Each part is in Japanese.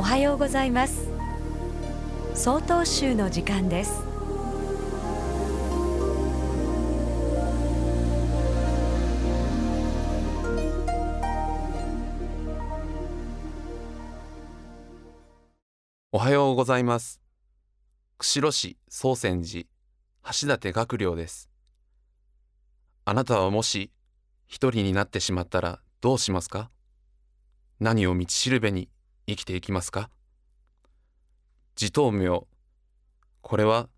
おはようございます。総統集の時間です。おはようございます。釧路市総泉寺橋立学寮です。あなたはもし一人になってしまったらどうしますか？何を道しるべに生きていきますか？自頭名これは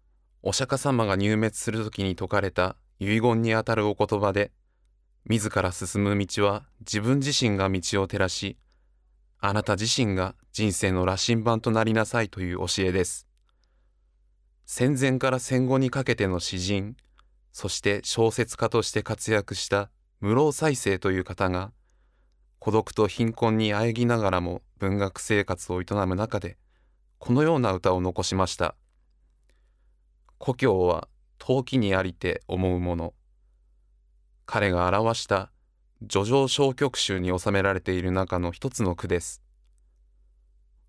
お釈迦様が入滅するときに説かれた遺言にあたるお言葉で自ら進む道は自分自身が道を照らしあなた自身が人生の羅針盤となりなさいという教えです。戦前から戦後にかけての詩人、そして小説家として活躍した室生再生という方が、孤独と貧困にあえぎながらも文学生活を営む中で、このような歌を残しました。故郷は陶器にありて思うもの。彼が表した叙情小曲集に収められている中の一つの句です。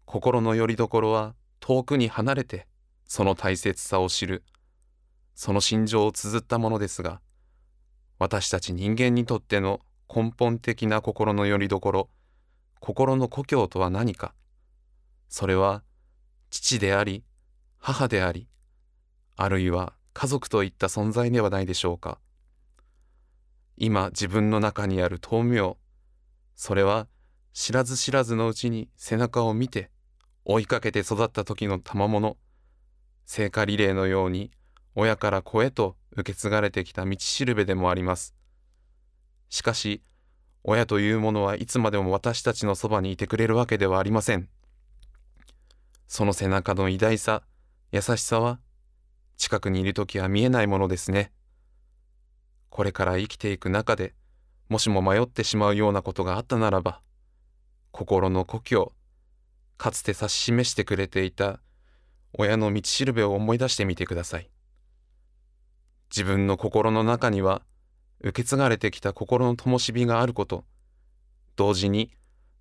心の拠り所は遠くに離れてその大切さを知る。その心情を綴ったものですが、私たち人間にとっての根本的な心の拠り所、心の故郷とは何か。それは父であり、母であり、あるいは家族といった存在ではないでしょうか。今自分の中にある豆苗それは知らず知らずのうちに背中を見て追いかけて育った時の賜物聖火リレーのように親から子へと受け継がれてきた道しるべでもありますしかし親というものはいつまでも私たちのそばにいてくれるわけではありませんその背中の偉大さ優しさは近くにいる時は見えないものですね。これから生きていく中でもしも迷ってしまうようなことがあったならば心の故郷かつて指し示してくれていた親の道しるべを思い出してみてください自分の心の中には受け継がれてきた心の灯火があること同時に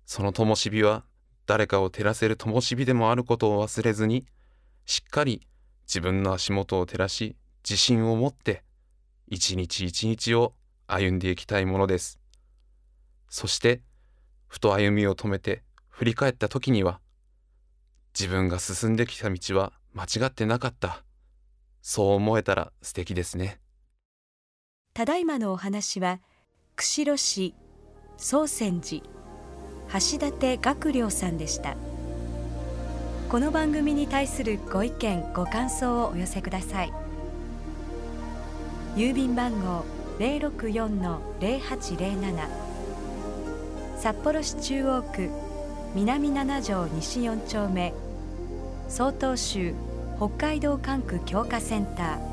その灯火は誰かを照らせる灯火でもあることを忘れずにしっかり自分の足元を照らし自信を持って一日一日を歩んでいきたいものです。そして、ふと歩みを止めて振り返った時には、自分が進んできた道は間違ってなかった。そう思えたら素敵ですね。ただいまのお話は、釧路市総泉寺橋立学寮さんでした。この番組に対するご意見ご感想をお寄せください。郵便番号064-0807札幌市中央区南七条西4丁目曹洞州北海道管区強化センター